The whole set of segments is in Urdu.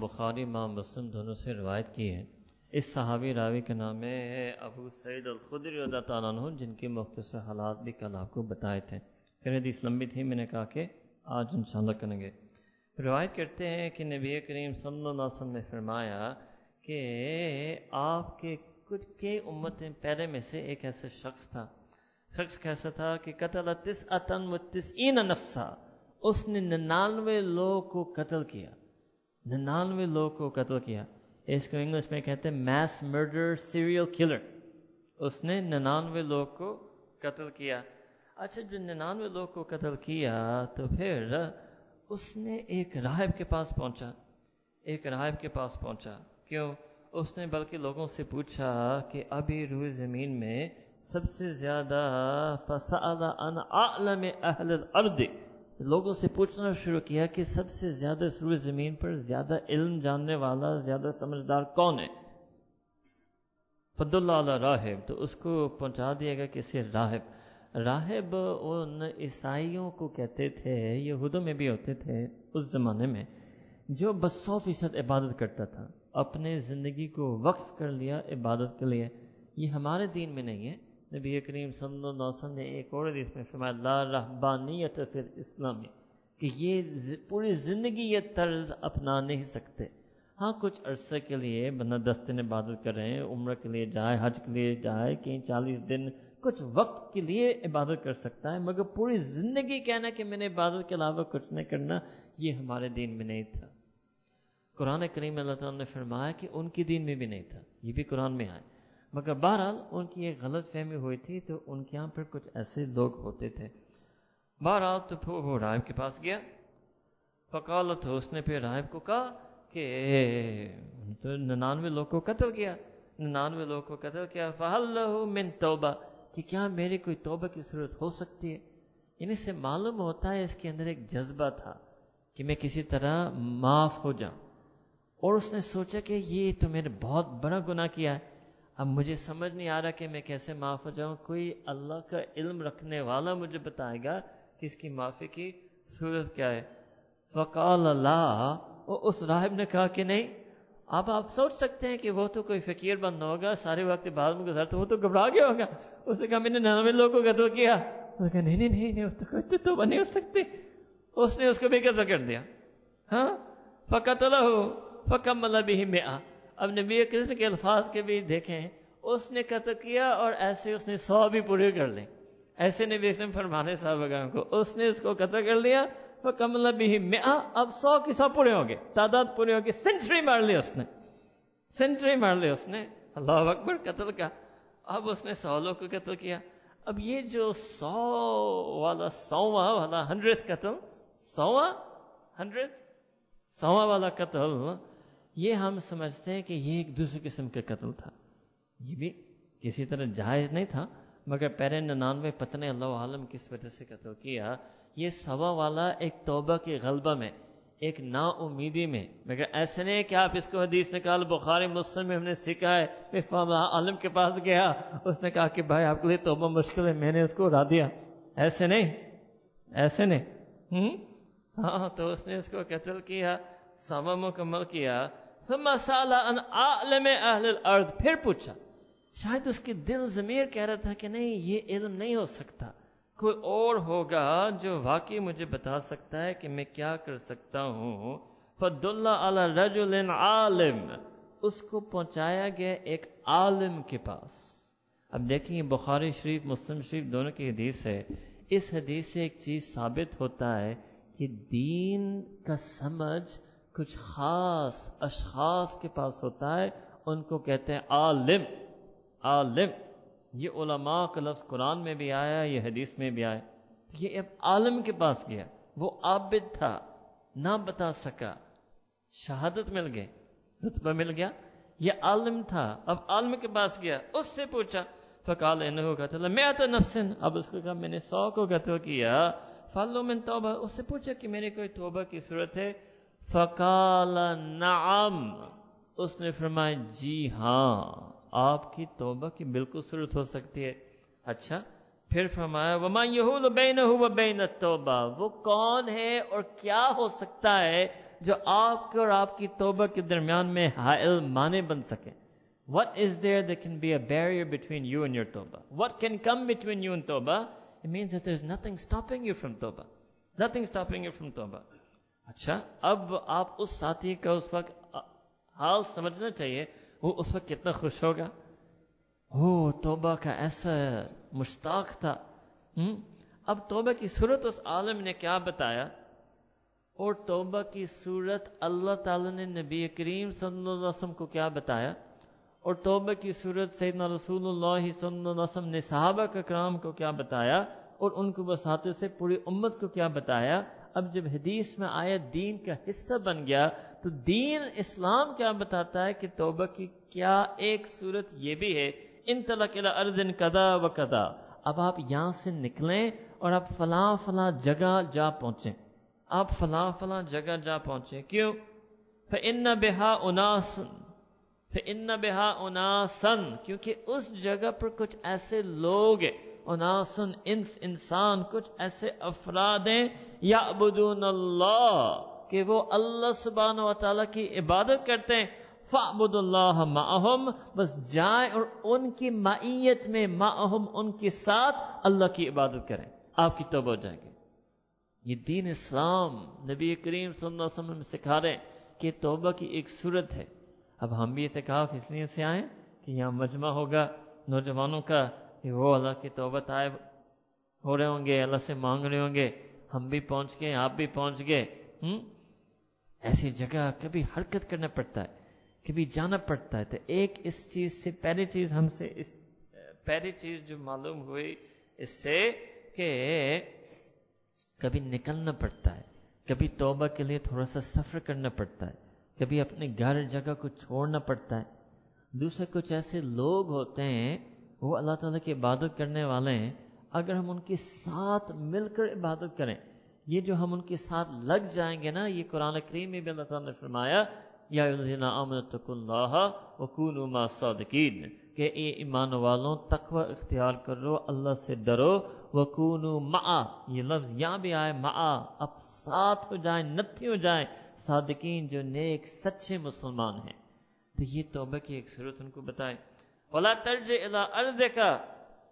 بخاری، امام مسلم دونوں سے روایت کی ہے۔ اس صحابی راوی کا نام ہے ابو سعید الخدری اللہ تعالیٰ عنہ، جن کے مختصر حالات بھی کل آپ کو بتائے تھے۔ پھر حدیث لمبی تھی، میں نے کہا کہ آج انشاءاللہ کریں گے۔ روایت کرتے ہیں کہ نبی کریم صلی اللہ علیہ وسلم نے فرمایا کہ آپ کے کچھ کے امت پہلے میں سے ایک ایسا شخص تھا۔ شخص کیسا تھا کہ قتل تس اتن و تسعین نفسا، اس نے ننانوے لوگ کو قتل کیا۔ ننانوے لوگ کو قتل کیا۔ اس کو انگلش میں کہتے ہیں میس مرڈر سیریل کلر اس نے ننانوے لوگ کو قتل کیا۔ اچھا جو ننانوے لوگ کو قتل کیا تو پھر اس نے ایک راہب کے پاس پہنچا۔ ایک راہب کے پاس پہنچا۔ کیوں؟ اس نے بلکہ لوگوں سے پوچھا کہ ابھی روح زمین میں سب سے زیادہ فسأل ان اعلم اہل الارض۔ لوگوں سے پوچھنا شروع کیا کہ سب سے زیادہ سروع زمین پر زیادہ علم جاننے والا، زیادہ سمجھدار کون ہے؟ فد اللہ علیہ راہب، تو اس کو پہنچا دیا گیا کسی راہب۔ راہب ان عیسائیوں کو کہتے تھے، یہودوں میں بھی ہوتے تھے اس زمانے میں، جو بس سو فیصد عبادت کرتا تھا، اپنے زندگی کو وقف کر لیا عبادت کے لیے۔ یہ ہمارے دین میں نہیں ہے۔ نبی کریم صلی اللہ علیہ وسلم نے ایک اور حدیث میں فرمایا، لا رہبانیت فی اسلامی کہ یہ پوری زندگی یہ طرز اپنا نہیں سکتے۔ ہاں کچھ عرصے کے لیے بندہ دس دن عبادت کر رہے ہیں عمر کے لیے جائے، حج کے لیے جائے، کہیں چالیس دن کچھ وقت کے لیے عبادت کر سکتا ہے، مگر پوری زندگی کہنا کہ میں نے عبادت کے علاوہ کچھ نہیں کرنا، یہ ہمارے دین میں نہیں تھا۔ قرآن کریم اللہ تعالیٰ نے فرمایا کہ ان کی دین میں بھی نہیں تھا، یہ بھی قرآن میں آئے۔ مگر بہرحال ان کی ایک غلط فہمی ہوئی تھی تو ان کے یہاں پر کچھ ایسے لوگ ہوتے تھے۔ بہرحال تو پھر وہ راہب کے پاس گیا۔ فقالت، اس نے پھر راہب کو کہا کہ تو ننانوے لوگ کو قتل کیا۔ ننانوے لوگ کو قتل کیا۔ فہل من توبہ، کہ کیا میری کوئی توبہ کی ضرورت ہو سکتی ہے؟ انہیں سے معلوم ہوتا ہے اس کے اندر ایک جذبہ تھا کہ میں کسی طرح معاف ہو جاؤں۔ اور اس نے سوچا کہ یہ تو میں نے بہت بڑا گناہ کیا ہے۔ اب مجھے سمجھ نہیں آ رہا کہ میں کیسے معاف ہو جاؤں۔ کوئی اللہ کا علم رکھنے والا مجھے بتائے گا کہ اس کی معافی کی صورت کیا ہے۔ فقال اللہ اس راہب نے کہا کہ نہیں، اب آپ سوچ سکتے ہیں کہ وہ تو کوئی فقیر بند ہوگا، سارے وقت بعد میں گزرتا، وہ تو گھبرا گیا ہوگا۔ اس نے کہا، میں نے ننوے لوگوں کو قتل کیا۔ کہا، نہیں نہیں نہیں نہیں تو کوئی تو نہیں ہو سکتی۔ اس نے اس کو بھی قتل کر دیا۔ ہاں؟ فقت ہو فکم بھی میں اب نبی کرشن کے الفاظ کے بھی دیکھیں، اس نے قتل کیا اور ایسے اس نے سو بھی پورے کر لی ایسے نبی اسلم فرمانے صاحب کو، اس نے اس کو قتل کر لیا وہ کمل بھی میں اب سو کی سو پورے ہو گئے تعداد پورے ہو سینچری مار لی اس نے۔ سینچری مار لی اس نے۔ اللہ اکبر، قتل کا۔ اب اس نے سو لوگ کو قتل کیا۔ اب یہ جو سو والا سواں والا ہنڈریڈ قتل سواں ہنڈریڈ سواں والا قتل یہ ہم سمجھتے ہیں کہ یہ ایک دوسرے قسم کا قتل تھا۔ یہ بھی کسی طرح جائز نہیں تھا، مگر پہلے ننانوے پتنے اللہ عالم کس وجہ سے قتل کیا؟ یہ سوا والا ایک توبہ کے غلبہ میں، ایک نا امیدی میں۔ مگر ایسے نہیں کہ آپ اس کو حدیث نکال، بخاری، مسلم میں ہم نے سیکھا ہے عالم کے پاس گیا، اس نے کہا کہ بھائی آپ کے لیے توبہ مشکل ہے، میں نے اس کو اڑا دیا۔ ایسے نہیں ایسے نہیں۔ ہوں ہاں تو اس نے اس کو قتل کیا، سوا مکمل کیا۔ ثم سال ان عالم اہل الارض پھر پوچھا، شاید اس کے دل ضمیر کہہ رہا تھا کہ نہیں، یہ علم نہیں ہو سکتا۔ کوئی اور ہوگا جو واقعی مجھے بتا سکتا ہے کہ میں کیا کر سکتا ہوں؟ فد اللہ علی رجل عالم۔ اس کو پہنچایا گیا ایک عالم کے پاس۔ اب دیکھیں بخاری شریف، مسلم شریف دونوں کی حدیث ہے۔ اس حدیث سے ایک چیز ثابت ہوتا ہے کہ دین کا سمجھ کچھ خاص اشخاص کے پاس ہوتا ہے، ان کو کہتے ہیں عالم عالم۔ یہ علماء کا لفظ قرآن میں بھی آیا یہ حدیث میں بھی آیا یہ اب عالم کے پاس گیا، وہ عابد تھا، نہ بتا سکا۔ شہادت مل گئی رتبہ مل گیا۔ یہ عالم تھا، اب عالم کے پاس گیا، اس سے پوچھا۔ فکال قتل میں تو نفسن۔ اب اس کو کہا، میں نے سو کو قتل کیا فالو من توبہ۔ اس سے پوچھا کہ میرے کوئی توبہ کی صورت ہے؟ فقال نعم اس نے فرمایا جی ہاں آپ کی توبہ کی بالکل صورت ہو سکتی ہے۔ اچھا پھر فرمایا، وما یہود بینہ و بین توبہ وہ کون ہے اور کیا ہو سکتا ہے جو آپ کے اور آپ کی توبہ کے درمیان میں حائل مانے بن سکے؟ What is there they can be a barrier between you and your توبہ؟ What can come between you and توبہ؟ It means there is nothing stopping you from توبہ. نتھنگ اسٹاپنگ یو فرام توبہ. اچھا اب آپ اس ساتھی کا اس وقت حال سمجھنا چاہیے، وہ اس وقت کتنا خوش ہوگا؟ ہو توبہ کا ایسا مشتاق تھا۔ اب توبہ کی صورت اس عالم نے کیا بتایا؟ اور توبہ کی صورت اللہ تعالی نے نبی کریم صلی اللہ علیہ وسلم کو کیا بتایا؟ اور توبہ کی صورت سیدنا رسول اللہ صلی اللہ علیہ وسلم نے صحابہ کا کرام کو کیا بتایا؟ اور ان کو بساتے سے پوری امت کو کیا بتایا؟ اب جب حدیث میں آیا دین کا حصہ بن گیا تو دین اسلام کیا بتاتا ہے کہ توبہ کی کیا ایک صورت یہ بھی ہے ان تلق اردن کدا و کدا اب آپ یہاں سے نکلیں اور آپ فلاں فلاں جگہ جا پہنچیں۔ آپ فلاں فلاں جگہ جا پہنچے کیوں؟ ان بہا اناسن ان بہا اناسن کیونکہ اس جگہ پر کچھ ایسے لوگ اناسن انس انسان، کچھ ایسے افراد ہیں یا ابدون اللہ، کہ وہ اللہ سبحان و تعالیٰ کی عبادت کرتے ہیں۔ فعبد اللہ معہم، بس جائیں اور ان کی معیت میں معہم، ان کے ساتھ اللہ کی عبادت کریں۔ آپ کی توبہ ہو جائے گی۔ یہ دین اسلام نبی کریم صلی اللہ علیہ وسلم سکھا رہے کہ توبہ کی ایک صورت ہے۔ اب ہم بھی اعتکاف اس لیے سے آئیں کہ یہاں مجمع ہوگا نوجوانوں کا کہ وہ اللہ کی توبہ طائب ہو رہے ہوں گے، اللہ سے مانگ رہے ہوں گے، ہم بھی پہنچ گئے، آپ بھی پہنچ گئے ہوں ایسی جگہ کبھی حرکت کرنا پڑتا ہے، کبھی جانا پڑتا ہے، تو ایک اس چیز سے پہلی چیز ہم سے اس، پہلی چیز جو معلوم ہوئی اس سے کہ کبھی نکلنا پڑتا ہے، کبھی توبہ کے لیے تھوڑا سا سفر کرنا پڑتا ہے، کبھی اپنے گھر جگہ کو چھوڑنا پڑتا ہے۔ دوسرے کچھ ایسے لوگ ہوتے ہیں وہ اللہ تعالیٰ کی عبادت کرنے والے ہیں، اگر ہم ان کے ساتھ مل کر عبادت کریں، یہ جو ہم ان کے ساتھ لگ جائیں گے نا، یہ قرآن کریم میں بھی اللہ تعالیٰ نے فرمایا، یا اللہ وکون ما صادقین کہ اے ایمان والوں، تقوی اختیار کرو، اللہ سے ڈرو وکون ما یہ لفظ یہاں بھی آئے ما اب ساتھ ہو جائیں، نتھی ہو جائیں، صادقین جو نیک، سچے مسلمان ہیں۔ تو یہ توبہ کی ایک صورت ان کو بتائے۔ ولا ترج الى ارض کا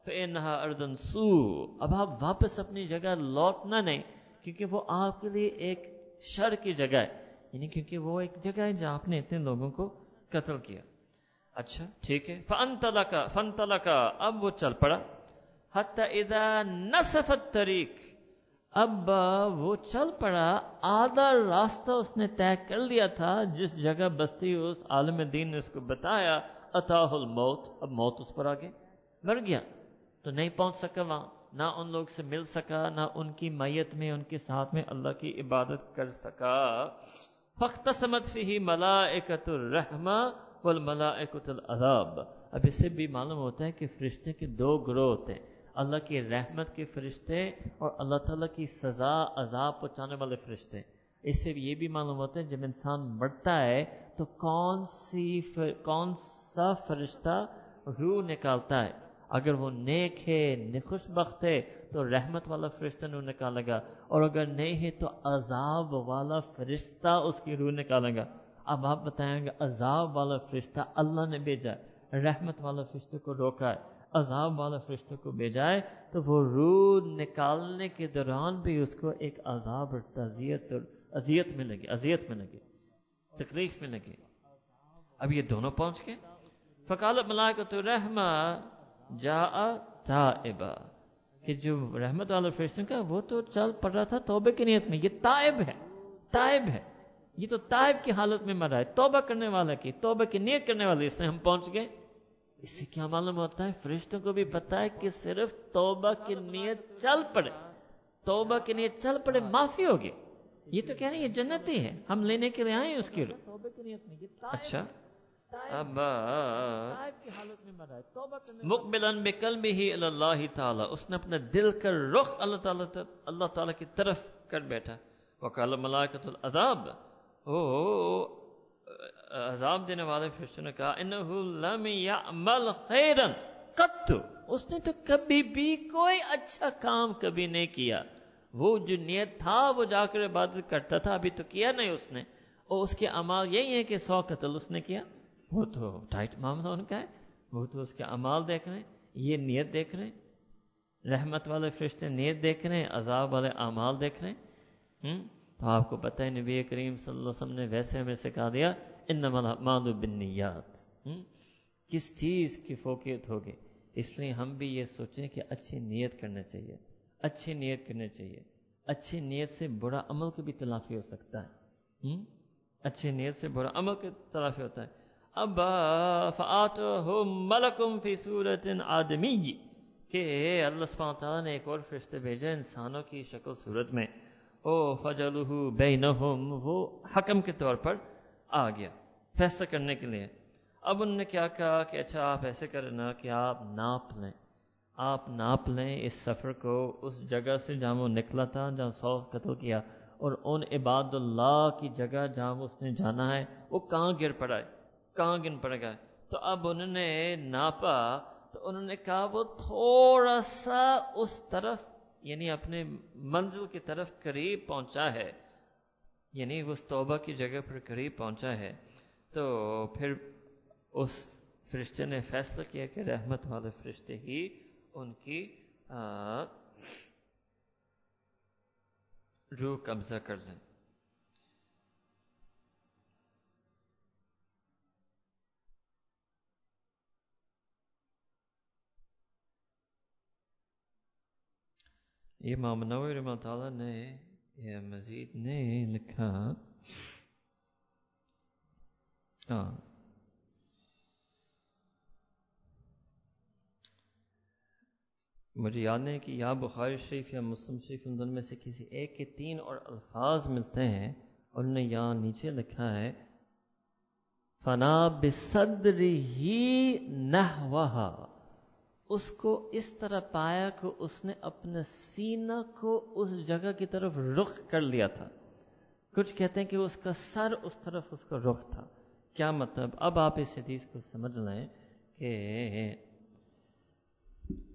فانها ارض سو اب آپ واپس اپنی جگہ لوٹنا نہیں، کیونکہ وہ آپ کے لیے ایک شر کی جگہ ہے۔ یعنی کیونکہ وہ ایک جگہ ہے جہاں آپ نے اتنے لوگوں کو قتل کیا۔ اچھا ٹھیک ہے۔ فن تلا کا فن تلا کا اب وہ چل پڑا۔ اذا نصفت طریق اب وہ چل پڑا۔ آدھا راستہ اس نے طے کر لیا تھا، جس جگہ بستی اس عالم دین نے اس کو بتایا اتاہ الموت، اب موت اس پر آگے مر گیا۔ تو نہیں پہنچ سکا وہاں۔ نہ ان لوگ سے مل سکا، نہ ان کی میت میں، ان کے ساتھ میں اللہ کی عبادت کر سکا۔ فخت سمت فی ملا اکت الرحمہ ملا العذاب۔ اب اس سے بھی معلوم ہوتا ہے کہ فرشتے کے دو گروہ ہوتے ہیں۔ اللہ کی رحمت کے فرشتے اور اللہ تعالیٰ کی سزا، عذاب پہنچانے والے فرشتے۔ اس سے یہ بھی معلوم ہوتا ہے جب انسان مرتا ہے تو کون سی کون سا فرشتہ روح نکالتا ہے؟ اگر وہ نیک ہے خوش بخت ہے، تو رحمت والا فرشتہ نے نکالے گا، اور اگر نہیں ہے، تو عذاب والا فرشتہ اس کی روح نکالے گا۔ اب آپ بتائیں گے، عذاب والا فرشتہ اللہ نے بھیجا رحمت والا فرشتہ کو روکا ہے، عذاب والا فرشتہ کو بھیجا ہے، تو وہ روح نکالنے کے دوران بھی اس کو ایک عذاب اور تعزیت اور اذیت ملے گی، اذیت ملے گی۔ تکلیف ملے گی اب یہ دونوں پہنچ گئے۔ فکال ملاکت رحمہ جا تائبا کہ جو رحمت والا فرشتوں کا، وہ تو چل پڑ رہا تھا توبے کی نیت میں۔ یہ تائب ہے تائب ہے۔ یہ تو تائب کی حالت میں مرا ہے، توبہ کرنے والا کی، توبہ کی نیت کرنے والے اس سے ہم پہنچ گئے۔ اس سے کیا معلوم ہوتا ہے؟ فرشتوں کو بھی پتا ہے کہ صرف توبہ کی نیت چل پڑے۔ توبہ کی نیت چل پڑے، معافی ہوگی۔ یہ تو کہہ رہے یہ جنتی ہے ہم لینے کے لیے آئے اس کی اچھا۔ اب مقبل بکل بھی ہی اللہ تعالیٰ۔ اس نے اپنے دل کا رخ اللہ تعالیٰ اللہ تعالیٰ کی طرف کر بیٹھا۔ وکال ملاکت العذاب۔ او عذاب دینے والے فرشتوں نے کہا انہو لم یعمل خیرن قط۔ اس نے تو کبھی بھی کوئی اچھا کام کبھی نہیں کیا۔ وہ جو نیت تھا، وہ جا کر عبادت کرتا تھا، ابھی تو کیا نہیں اس نے۔ اور اس کے امال یہی ہے کہ سو قتل اس نے کیا۔ وہ تو ٹائٹ معاملہ ان کا ہے۔ وہ تو اس کے امال دیکھ رہے ہیں۔ یہ نیت دیکھ رہے ہیں۔ رحمت والے فرشتے نیت دیکھ رہے ہیں، عذاب والے اعمال دیکھ رہے ہیں۔ تو آپ کو پتہ ہے، نبی کریم صلی اللہ علیہ وسلم نے ویسے ہمیں سکھا دیا ان مالو بنیات کس چیز کی فوقیت ہوگی؟ اس لیے ہم بھی یہ سوچیں کہ اچھی نیت کرنا چاہیے۔ اچھی نیت کرنی چاہیے۔ اچھی نیت سے برا عمل کی بھی تلافی ہو سکتا ہے۔ اچھی نیت سے برا عمل کی تلافی ہوتا ہے۔ اب فعت ہو ملکم فی صورت آدمی۔ کہ اللہ سبحانہ تعالیٰ نے ایک اور فرشتے بھیجا انسانوں کی شکل صورت میں۔ او فجل بینہم، وہ حکم کے طور پر آ گیا فیصلہ کرنے کے لیے۔ اب ان نے کیا کہا کہ اچھا آپ ایسے کریں نا کہ آپ ناپ لیں۔ آپ ناپ لیں اس سفر کو۔ اس جگہ سے جہاں وہ نکلا تھا جہاں سو قتل کیا اور ان عباد اللہ کی جگہ جہاں وہ اس نے جانا ہے، وہ کہاں گر پڑا ہے؟ کہاں گن پڑ گا تو اب انہوں نے ناپا تو انہوں نے کہا وہ تھوڑا سا اس طرف یعنی اپنے منزل کی طرف قریب پہنچا ہے۔ یعنی اس توبہ کی جگہ پر قریب پہنچا ہے۔ تو پھر اس فرشتے نے فیصلہ کیا کہ رحمت والے فرشتے ہی ان کی روح قبضہ کر دیں۔ یہ مامنور رحمۃ تعالیٰ نے یہ مزید نے لکھا۔ ہاں مجھے یاد ہے کہ یا بخاری شریف یا مسلم شریف ان دونوں میں سے کسی ایک کے تین اور الفاظ ملتے ہیں اور انہوں نے یہاں نیچے لکھا ہے، فنا بصدر ہی نہ اس کو اس طرح پایا کہ اس نے اپنے سینہ کو اس جگہ کی طرف رخ کر لیا تھا۔ کچھ کہتے ہیں کہ اس کا سر اس طرف اس کا رخ تھا۔ کیا مطلب؟ اب آپ اس حدیث کو سمجھ لیں کہ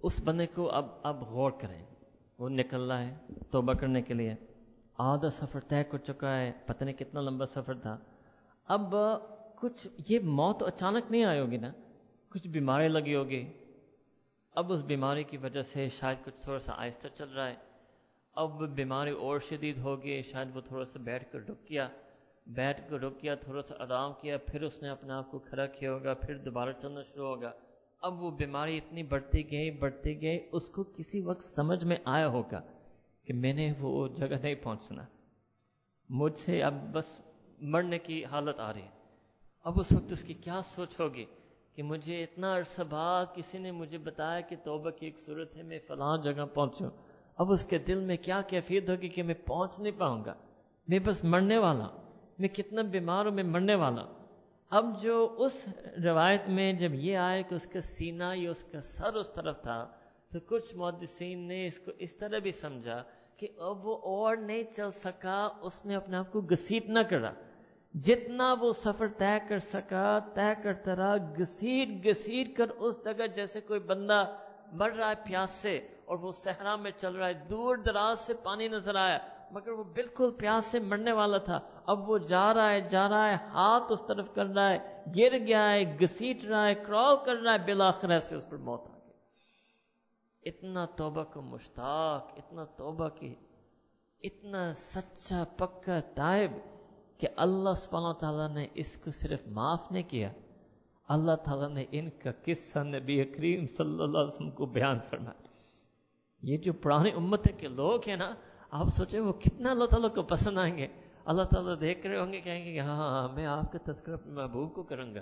اس بندے کو اب اب غور کریں۔ وہ نکل رہا ہے توبہ کرنے کے لیے۔ آدھا سفر طے کر چکا ہے، پتہ نہیں کتنا لمبا سفر تھا۔ اب کچھ، یہ موت اچانک نہیں آئی ہوگی نا؟ کچھ بیماری لگی ہوگی۔ اب اس بیماری کی وجہ سے شاید کچھ تھوڑا سا آہستہ چل رہا ہے۔ اب بیماری اور شدید ہوگی، شاید وہ تھوڑا سا بیٹھ کر رک گیا۔ بیٹھ کر رک گیا، تھوڑا سا آرام کیا، پھر اس نے اپنے آپ کو کھڑا کیا ہوگا، پھر دوبارہ چلنا شروع ہوگا۔ اب وہ بیماری اتنی بڑھتی گئی بڑھتی گئی، اس کو کسی وقت سمجھ میں آیا ہوگا کہ میں نے وہ جگہ نہیں پہنچنا۔ مجھ سے اب بس مرنے کی حالت آ رہی ہے۔ اب اس وقت اس کی کیا سوچ ہوگی کہ مجھے اتنا عرصہ بعد کسی نے مجھے بتایا کہ توبہ کی ایک صورت ہے، میں فلاں جگہ پہنچوں۔ اب اس کے دل میں کیا کیفیت ہوگی کہ میں پہنچ نہیں پاؤں گا؟ میں بس مرنے والا میں کتنا بیمار ہوں، میں مرنے والا اب جو اس روایت میں جب یہ آئے کہ اس کا سینہ یا اس کا سر اس طرف تھا، تو کچھ محدثین نے اس کو اس طرح بھی سمجھا کہ اب وہ اور نہیں چل سکا، اس نے اپنے آپ کو گسیٹ نہ کرا۔ جتنا وہ سفر طے کر سکا، طے کرتا رہا، گسیٹ گسیٹ کر اس جگہ جیسے کوئی بندہ مر رہا ہے پیاس سے اور وہ صحرا میں چل رہا ہے، دور دراز سے پانی نظر آیا۔ مگر وہ بالکل پیاس سے مرنے والا تھا۔ اب وہ جا رہا ہے، جا رہا ہے، ہاتھ اس طرف کر رہا ہے، گر گیا ہے گسیٹ رہا ہے کرال کر رہا ہے بلاخر سے اس پر موت آ گئی۔ اتنا توبہ کو مشتاق، اتنا توبہ کی، اتنا سچا پکا تائب کہ اللہ سبحانہ تعالیٰ نے اس کو صرف معاف نہیں کیا۔ اللہ تعالیٰ نے ان کا قصہ نبی کریم صلی اللہ علیہ وسلم کو بیان فرمایا۔ یہ جو پرانے امت کے لوگ ہیں نا آپ سوچیں وہ کتنا اللہ تعالیٰ کو پسند آئیں گے؟ اللہ تعالیٰ دیکھ رہے ہوں گے، کہیں گے ہاں،, ہاں ہاں میں آپ کا تذکر اپنے محبوب کو کروں گا۔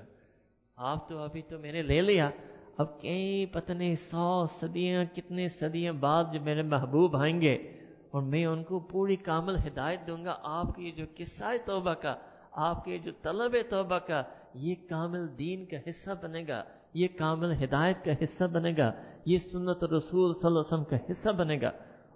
آپ تو ابھی تو میں نے لے لیا۔ اب کئی پتہ نہیں سو صدیاں، کتنے صدیاں بعد جو میرے محبوب آئیں گے اور میں ان کو پوری کامل ہدایت دوں گا۔ آپ کی جو قصہ توبہ کا، آپ کے جو طلب توبہ کا، یہ کامل دین کا حصہ بنے گا۔ یہ کامل ہدایت کا حصہ بنے گا۔ یہ سنت رسول صلی اللہ علیہ وسلم کا حصہ بنے گا۔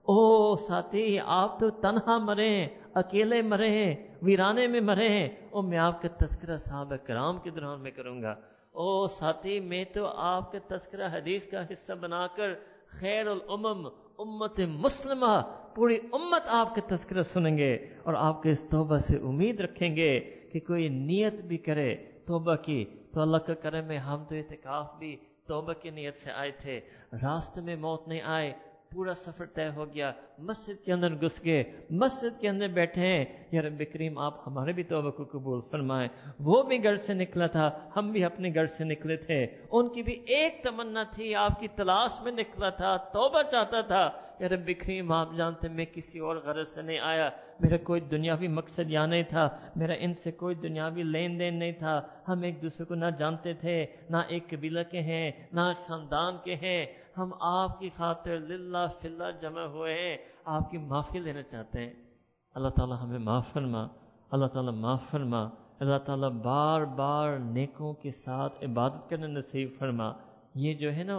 او ساتھی، آپ تو تنہا مرے اکیلے مرے ویرانے میں مرے ہیں۔ او، میں آپ کا تذکرہ صاحب کرام کے دوران میں کروں گا۔ او ساتھی، میں تو آپ کے تذکرہ حدیث کا حصہ بنا کر خیر الامم، امت مسلمہ، پوری امت آپ کے تذکرہ سنیں گے اور آپ کے اس توبہ سے امید رکھیں گے کہ کہ کوئی نیت بھی کرے توبہ کی۔ تو اللہ کا کرم میں ہم تو اعتکاف بھی توبہ کی نیت سے آئے تھے۔ راستے میں موت نہیں آئے پورا سفر طے ہو گیا۔ مسجد کے اندر گھس گئے۔ مسجد کے اندر بیٹھے ہیں۔ یا رب کریم، آپ ہمارے بھی توبہ کو قبول فرمائیں۔ وہ بھی گھر سے نکلا تھا۔ ہم بھی اپنے گھر سے نکلے تھے۔ ان کی بھی ایک تمنا تھی۔ آپ کی تلاش میں نکلا تھا۔ توبہ چاہتا تھا۔ یا رب کریم، آپ جانتے میں کسی اور غرض سے نہیں آیا۔ میرا کوئی دنیاوی مقصد یا نہیں تھا۔ میرا ان سے کوئی دنیاوی لین دین نہیں تھا۔ ہم ایک دوسرے کو نہ جانتے تھے، نہ ایک قبیلہ کے ہیں، نہ خاندان کے ہیں۔ ہم آپ کی خاطر للہ فلّہ جمع ہوئے ہیں، آپ کی معافی لینا چاہتے ہیں۔ اللہ تعالیٰ ہمیں معاف فرما، اللہ تعالیٰ معاف فرما۔ اللہ تعالیٰ بار بار نیکوں کے ساتھ عبادت کرنے نصیب فرما۔ یہ جو ہے نا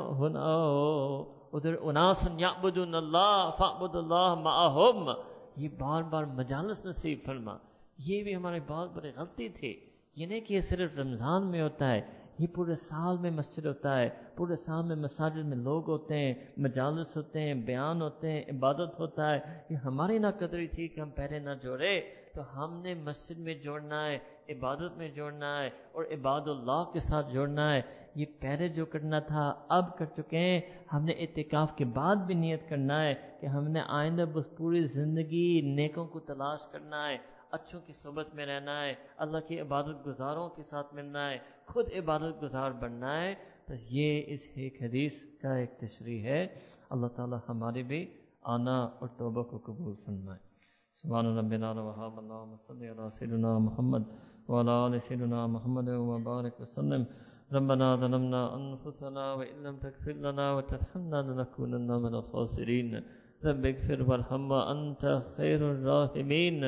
ادھر اناسن یعبدون اللہ فعبد اللہ معہم۔ یہ بار بار مجالس نصیب فرما۔ یہ بھی ہماری بہت بڑی غلطی تھی یہ نہیں کہ یہ صرف رمضان میں ہوتا ہے یہ پورے سال میں مسجد ہوتا ہے، پورے سال میں مساجد میں لوگ ہوتے ہیں، مجالس ہوتے ہیں، بیان ہوتے ہیں، عبادت ہوتا ہے۔ یہ ہماری نہ قدری تھی کہ ہم پہلے نہ جوڑے۔ تو ہم نے مسجد میں جوڑنا ہے، عبادت میں جوڑنا ہے اور عباد اللہ کے ساتھ جوڑنا ہے۔ یہ پہلے جو کرنا تھا، اب کر چکے ہیں۔ ہم نے اتکاف کے بعد بھی نیت کرنا ہے کہ ہم نے آئندہ بس پوری زندگی نیکوں کو تلاش کرنا ہے۔ اچھوں کی صحبت میں رہنا ہے، اللہ کی عبادت گزاروں کے ساتھ ملنا ہے، خود عبادت گزار بننا ہے۔ بس یہ اس ایک حدیث کا ایک تشریح ہے۔ اللہ تعالی ہمارے بھی آنا اور توبہ کو قبول فرمائے۔ سبحان ربنا وحاب اللهم صل على سيدنا محمد وعلى ال سيدنا محمد وبارك وسلم۔ ربنا ظلمنا انفسنا وان لم تغفر لنا وترحمنا لنكونن من الخاسرين رب اغفر وارحم وانت خير الراحمين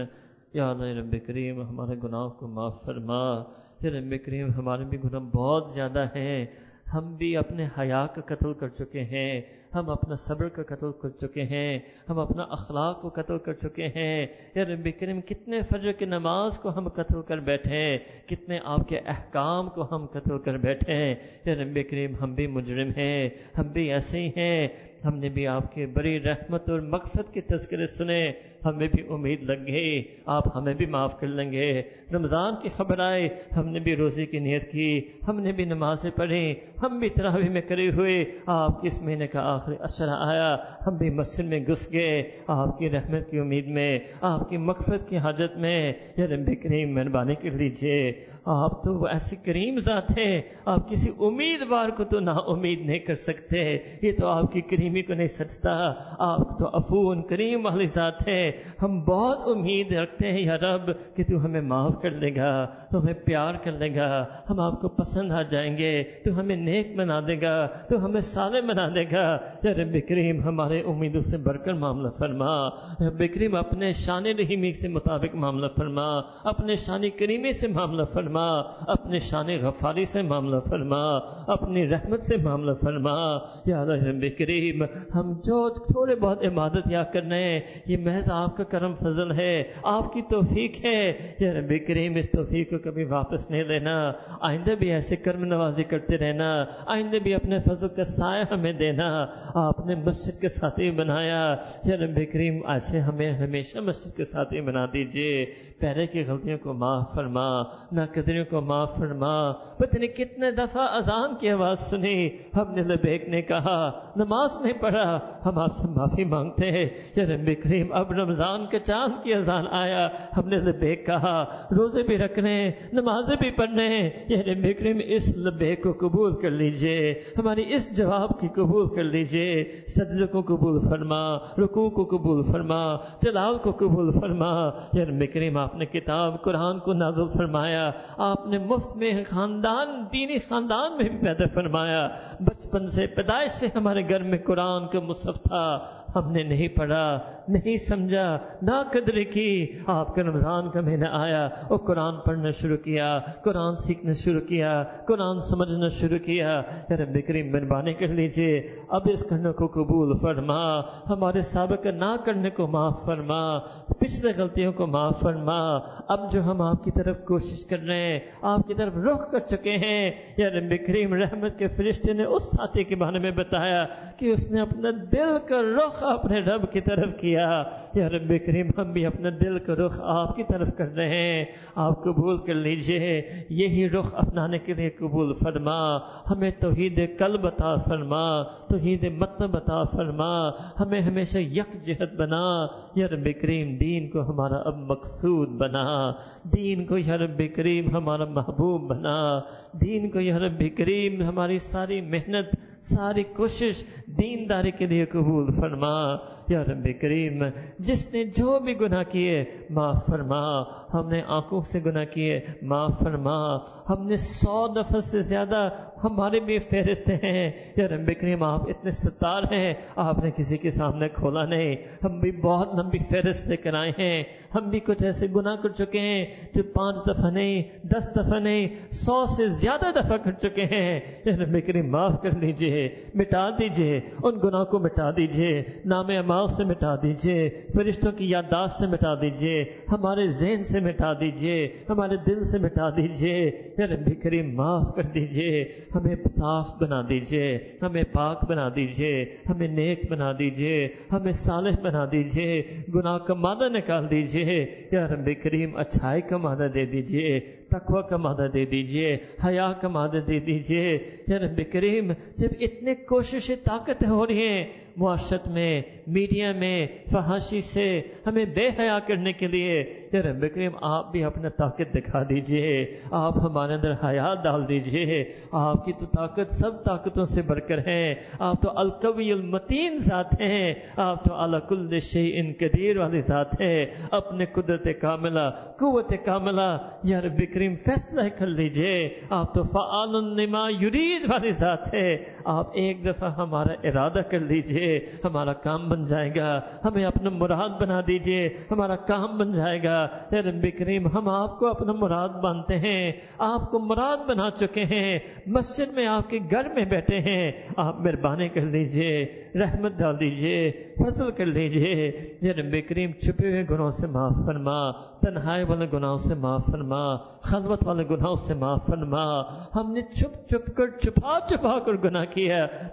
یا اللہ رب کریم ہمارے گناہ کو معاف فرما۔ یا رب کریم ہمارے بھی گناہ بہت زیادہ ہیں۔ ہم بھی اپنے حیا کا قتل کر چکے ہیں۔ ہم اپنا صبر کا قتل کر چکے ہیں۔ ہم اپنا اخلاق کو قتل کر چکے ہیں۔ یا رب کریم کتنے فجر کی نماز کو ہم قتل کر بیٹھے کتنے آپ کے احکام کو ہم قتل کر بیٹھے یا رب کریم ہم بھی مجرم ہیں۔ ہم بھی ایسے ہی ہیں۔ ہم نے بھی آپ کے بڑی رحمت اور مقصد کے تذکرے سنے۔ ہمیں بھی امید لگ گئی آپ ہمیں بھی معاف کر لیں گے۔ رمضان کی خبر آئے، ہم نے بھی روزے کی نیت کی، ہم نے بھی نمازیں پڑھی، ہم بھی تراوی میں کرے ہوئے۔ آپ کس مہینے کا آخری اشرا آیا، ہم بھی مسجد میں گھس گئے۔ آپ کی رحمت کی امید میں، آپ کی مقصد کی حاجت میں۔ یا رب کریم مہربانی کر لیجیے آپ تو ایسی کریم ذات ہیں، آپ کسی امیدوار کو تو نا امید نہیں کر سکتے۔ یہ تو آپ کی کریمی کو نہیں سچتا آپ تو افون کریم والی ذات ہے ہم بہت امید رکھتے ہیں، یا رب، کہ تو ہمیں معاف کر لے گا، تو ہمیں پیار کر لے گا، ہم آپ کو پسند آ جائیں گے، تو ہمیں نیک بنا دے گا، تو ہمیں سالے بنا دے گا۔ یا رب کریم، ہمارے امیدوں سے بڑھ کر معاملہ فرما۔ رب کریم، اپنے شان رحیمی سے مطابق معاملہ فرما۔ اپنے شان کریمی سے معاملہ فرما۔ اپنے شان غفاری سے معاملہ فرما۔ اپنی رحمت سے معاملہ فرما۔ یا رب کریم، ہم جو تھوڑے بہت عبادت یا کر رہے ہیں، یہ محض آپ کا کرم فضل ہے، آپ کی توفیق ہے۔ یا رب کریم، اس توفیق کو کبھی واپس نہیں لینا۔ آئندہ بھی ایسے کرم نوازی کرتے رہنا۔ آئندہ بھی اپنے فضل کا سایہ ہمیں دینا۔ آپ نے مسجد کے ساتھی بنایا۔ یا رب کریم، ایسے ہمیں ہمیشہ مسجد کے ساتھی بنا دیجیے۔ پہلے کی غلطیوں کو معاف فرما نہ قدریوں کو معاف فرما۔ پتہ نہیں کتنے دفعہ اذان کی آواز سنی۔ ہم نے لبیک نے کہا، نماز نہیں پڑھا، ہم آپ سے معافی مانگتے ہیں۔ یا رب کریم، اب رمضان کے چاند کی اذان آیا، ہم نے لبیک کہا، روزے بھی رکھنے، نمازیں بھی پڑھنے یعنی یا رب کریم اس لبیک کو قبول کر لیجیے، ہماری اس جواب کی قبول کر لیجیے۔ سجدے کو قبول فرما، رکوع کو قبول فرما جلال کو قبول فرما۔ یعنی یا رب کریم آپ نے کتاب قرآن کو نازل فرمایا، آپ نے مفت میں خاندان، دینی خاندان میں بھی پیدا فرمایا۔ بچپن سے پیدائش سے ہمارے گھر میں قرآن کا مصحف تھا۔ ہم نے نہیں پڑھا، نہیں سمجھا، نہ قدر کی۔ آپ کا رمضان کا مہینہ آیا، وہ قرآن پڑھنا شروع کیا، قرآن سیکھنا شروع کیا، قرآن سمجھنا شروع کیا۔ رب کریم، مہربانی کر لیجیے۔ اب اس کرنے کو قبول فرما۔ ہمارے سابق نہ کرنے کو معاف فرما۔ پچھلے غلطیوں کو معاف فرما۔ اب جو ہم آپ کی طرف کوشش کر رہے ہیں، آپ کی طرف رخ کر چکے ہیں۔ یا رب کریم، رحمت کے فرشتے نے اس ساتھی کے بارے میں بتایا کہ اس نے اپنا دل کا رخ اپنے رب کی طرف کیا۔ یا رب کریم، ہم بھی اپنا دل کا رخ آپ کی طرف کر رہے ہیں۔ آپ قبول کر لیجیے۔ یہی رخ اپنانے کے لیے قبول فرما۔ ہمیں توحید قلب عطا فرما۔ توحید مطلب عطا فرما۔ ہمیں ہمیشہ یک جہت بنا۔ یا رب کریم، دین کو ہمارا اب مقصود بنا۔ دین کو یا رب کریم، ہمارا محبوب بنا۔ دین کو یا رب کریم، ہماری ساری محنت ساری کوشش دینداری کے لیے قبول فرما۔ یا رب کریم، جس نے جو بھی گناہ کیے، معاف فرما۔ ہم نے آنکھوں سے گناہ کیے، معاف فرما۔ ہم نے سو دفعہ سے زیادہ ہمارے بھی فہرست ہیں۔ یا رب کریم، آپ اتنے ستار ہیں، آپ نے کسی کے سامنے کھولا نہیں۔ ہم بھی بہت لمبی فہرست لے کر آئے ہیں۔ ہم بھی کچھ ایسے گناہ کر چکے ہیں جو پانچ دفعہ نہیں، دس دفعہ نہیں، سو سے زیادہ دفعہ کر چکے ہیں۔ یا رب کریم، معاف کر لیجیے لیجیے مٹا دیجیے، ان گناہ کو مٹا دیجیے، نام امال سے مٹا دیجیے، فرشتوں کی یادداشت سے مٹا دیجیے، ہمارے ذہن سے مٹا دیجیے، ہمارے دل سے مٹا دیجیے، یا رب کریم معاف کر دیجیے، ہمیں صاف بنا دیجیے، ہمیں پاک بنا دیجیے، ہمیں نیک بنا دیجیے، ہمیں صالح بنا دیجیے، گناہ کا مادہ نکال دیجیے، یا رب کریم اچھائی کا مادہ دے دیجیے، تقوی کا مادہ دے دیجیے، حیا کا مادہ دے دیجیے، یا رب کریم جب اتنے کوششیں طاقت ہو رہی ہیں معاشرت میں، میڈیا میں، فحاشی سے ہمیں بے حیا کرنے کے لیے۔ یا رب کریم، آپ بھی اپنا طاقت دکھا دیجیے، آپ ہمارے اندر حیات ڈال دیجیے۔ آپ کی تو طاقت سب طاقتوں سے بڑھ کر ہیں۔ آپ تو القوی المتین ذات ہیں۔ آپ تو الک الشی ان قدیر والی ذات ہے اپنے قدرت کاملہ، قوت کاملہ، یا رب کریم، فیصلہ کر لیجیے۔ آپ تو فعال النما یرید والی ذات ہے آپ ایک دفعہ ہمارا ارادہ کر لیجیے، ہمارا کام بن جائے گا، ہمیں اپنا مراد بنا دیجیے، ہمارا کام بن جائے گا۔ اے رب کریم، ہم آپ کو اپنا مراد بانتے ہیں، آپ کو مراد بنا چکے ہیں۔ مسجد میں آپ کے گھر میں بیٹھے ہیں، آپ مہربانی کر لیجیے، رحمت ڈال دیجیے، فضل کر لیجیے۔ یا رب کریم، چھپے ہوئے گناہوں سے معاف فرما، تنہائی والے گناہوں سے معاف فرما، خلوت والے گناہوں سے معاف فرما۔ ہم نے چھپ چھپ کر، چھپا چھپا کر گناہ کیا۔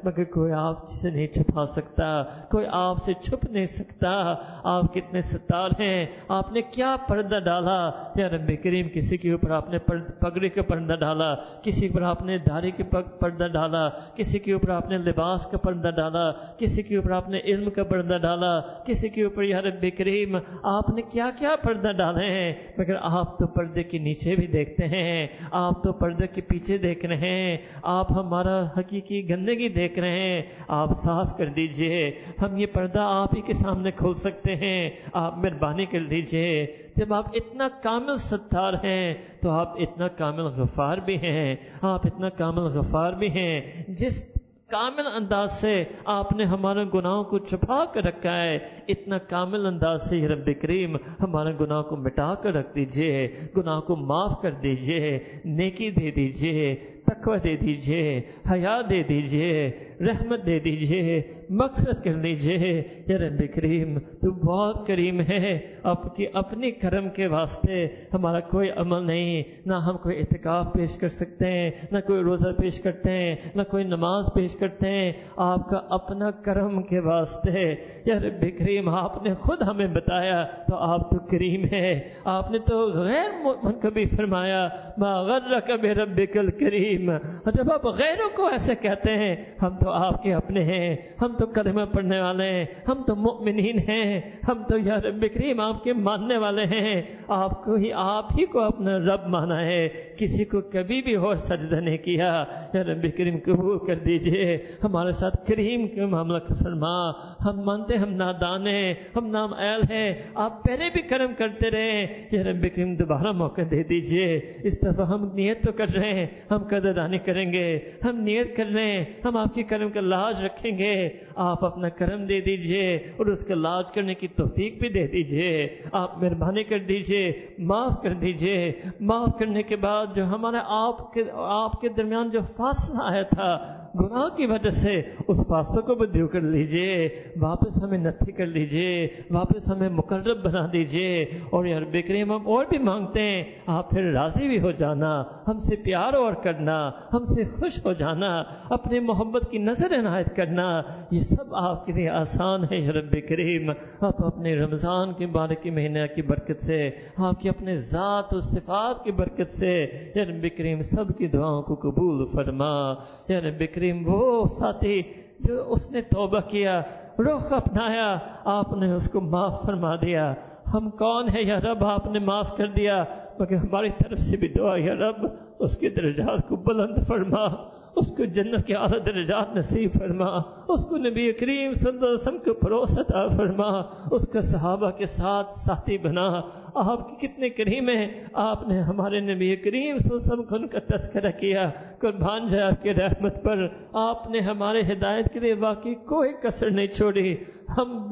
مگر کوئی آپ سے نہیں چھپا سکتا، کوئی آپ سے چھپ نہیں سکتا۔ آپ کتنے ستار ہیں، آپ نے کیا پردہ ڈالا؟ یا رب کریم، کسی کے اوپر آپ نے پگڑی کا پردہ ڈالا؟ کسی پر آپ نے دھاری کے پردہ ڈالا؟ کسی کے اوپر آپ نے لباس کا پردہ ڈالا؟ کسی کے اوپر آپ نے علم کا پردہ ڈالا؟ کسی کے اوپر یا رب کریم، آپ نے کیا کیا پردہ ڈالے ہیں؟ مگر آپ تو پردے کے نیچے بھی دیکھتے ہیں۔ آپ تو پردے کے پیچھے دیکھ رہے ہیں۔ آپ ہمارا حقیقی گندگی دیکھ رہے ہیں، آپ صاف کر دیجیے۔ ہم یہ پردہ آپ ہی کے سامنے کھول سکتے ہیں۔ آپ مہربانی کر دیجیے۔ جب آپ اتنا کامل ستار ہیں، تو آپ اتنا کامل غفار بھی ہیں۔ آپ اتنا کامل غفار بھی ہیں۔ جس کامل انداز سے آپ نے ہمارے گناہوں کو چھپا کر رکھا ہے، اتنا کامل انداز سے رب کریم، ہمارے گناہ کو مٹا کر رکھ دیجیے۔ گناہ کو معاف کر دیجیے۔ نیکی دے دیجیے۔ تقوی دے دیجیے، حیا دے دیجیے، رحمت دے دیجیے، مغفرت کر لیجیے یا رب کریم، تو بہت کریم ہے۔ اب کی اپنی کرم کے واسطے ہمارا کوئی عمل نہیں، نہ ہم کوئی اعتکاف پیش کر سکتے ہیں، نہ کوئی روزہ پیش کرتے ہیں، نہ کوئی نماز پیش کرتے ہیں۔ آپ کا اپنا کرم کے واسطے، یا رب کریم، آپ نے خود ہمیں بتایا تو آپ تو کریم ہے آپ نے تو غیر منقبی فرمایا، ما غرک رب کل کریم جب آپ اچھا، غیروں کو ایسے کہتے ہیں؟ ہم تو آپ کے اپنے ہیں، ہم تو کلمہ پڑھنے والے ہیں، ہم تو مؤمنین ہیں، ہم تو یا رب کریم آپ کے ماننے والے ہیں۔ آپ کو ہی، آپ ہی کو اپنا رب مانا ہے۔ کسی کو کبھی بھی اور سجدہ نہیں کیا۔ یا رب کریم قبول کر دیجیے۔ ہمارے ساتھ کریم کے معاملہ کا فرما۔ ہم مانتے، ہم نادان ہیں، ہم نام ایل ہیں۔ آپ پہلے بھی کرم کرتے رہے۔ یا رب کریم دوبارہ موقع دے دیجیے۔ اس دفعہ ہم نیت تو کر رہے ہیں، ہم قدر دانی کریں گے، ہم نیت کر لیں، ہم آپ کے کرم کا لاج رکھیں گے۔ آپ اپنا کرم دے دیجیے اور اس کا لاج کرنے کی توفیق بھی دے دیجیے۔ آپ مہربانی کر دیجیے، معاف کر دیجیے۔ معاف کرنے کے بعد جو ہمارا آپ کے آپ کے درمیان جو فاصلہ آیا تھا گناہ کی وجہ سے اس فاصلے کو بھی دور کر لیجیے، واپس ہمیں نتھی کر لیجیے، واپس ہمیں مقرب بنا دیجیے۔ اور یار بکریم ہم اور بھی مانگتے ہیں، آپ پھر راضی بھی ہو جانا، ہم سے پیار اور کرنا، ہم سے خوش ہو جانا اپنے محبت کی نظر عنایت کرنا، یہ سب آپ کے لیے آسان ہے یا رب کریم۔ آپ اپنے رمضان کے بارکی مہینہ کی برکت سے، آپ کے اپنے ذات و صفات کی برکت سے، یا رب کریم سب کی دعاؤں کو قبول فرما۔ یا رب کریم وہ ساتھی جو اس نے توبہ کیا، رخ اپنایا، آپ نے اس کو معاف فرما دیا۔ ہم کون ہے یا رب آپ نے معاف کر دیا؟ مگر ہماری طرف سے بھی دعا، یا رب، اس کے درجات کو بلند فرما، اس کو جنت کے اعلیٰ درجات نصیب فرما، اس کو نبی کریم صلی اللہ علیہ وسلم کو پروس عطا فرما، اس کا صحابہ کے ساتھ ساتھی بنا۔ آپ کی کتنے کریم ہیں؟ آپ نے ہمارے نبی کریم صلی اللہ علیہ وسلم کو ان کا تذکرہ کیا، قربان جائے آپ کی رحمت پر۔ آپ نے ہمارے ہدایت کے لیے واقعی کوئی کسر نہیں چھوڑی۔ ہم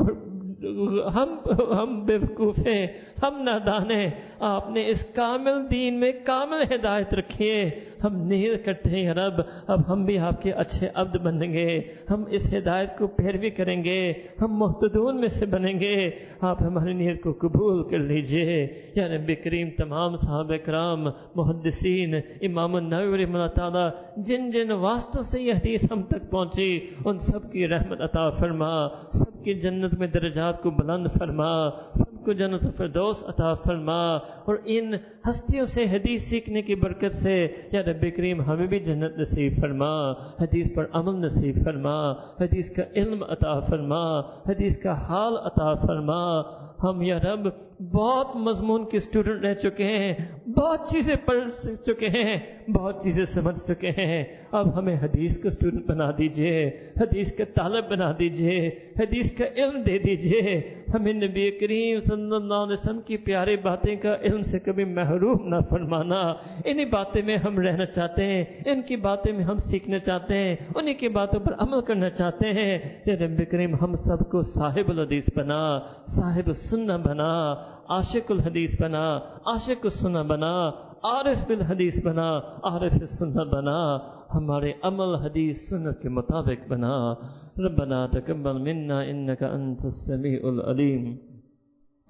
ہم ہم بیوقوف ہیں، ہم نادان ہیں۔ آپ نے اس کامل دین میں کامل ہدایت رکھی ہے۔ ہم نیت کرتے ہیں رب، اب ہم بھی آپ کے اچھے عبد بنیں گے۔ ہم اس ہدایت کو پیروی کریں گے، ہم محتدون میں سے بنیں گے۔ آپ ہماری نیت کو قبول کر لیجیے۔ یا نبی کریم، تمام صحاب کرام، محدثین، امام النوری اللہ تعالیٰ، جن جن واسطوں سے یہ حدیث ہم تک پہنچی، ان سب کی رحمت عطا فرما۔ سب کی جنت میں درجات کو بلند فرما۔ سب کو جنت فردوس عطا فرما۔ اور ان ہستیوں سے حدیث سیکھنے کی برکت سے، یا رب کریم ہمیں بھی جنت نصیب فرما، حدیث پر عمل نصیب فرما، حدیث کا علم عطا فرما، حدیث کا حال عطا فرما۔ ہم یا رب بہت مضمون کے اسٹوڈنٹ رہ چکے ہیں، بہت چیزیں پڑھ چکے ہیں، بہت چیزیں سمجھ چکے ہیں۔ اب ہمیں حدیث کا اسٹوڈنٹ بنا دیجیے، حدیث کا طالب بنا دیجیے، حدیث کا علم دے دیجیے۔ ہمیں نبی کریم صلی اللہ علیہ وسلم کی پیاری باتیں کا علم سے کبھی محروم نہ فرمانا۔ انہی باتیں میں ہم رہنا چاہتے ہیں، ان کی باتیں میں ہم سیکھنا چاہتے ہیں، انہی کی باتوں پر عمل کرنا چاہتے ہیں۔ یا نبی کریم ہم سب کو صاحب الحدیث بنا، صاحب سننا بنا، عاشق الحدیث بنا، عاشق السنہ بنا، عارف بالحدیث بنا، عارف السنہ بنا، ہمارے عمل حدیث سنت کے مطابق بنا۔ ربنا تقبل منا انك انت السميع العليم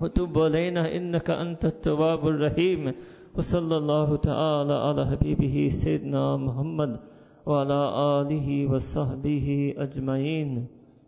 وتب علينا انك انت التواب الرحيم وصلى الله تعالى على حبيبه سيدنا محمد وعلى آله وصحبه أجمعين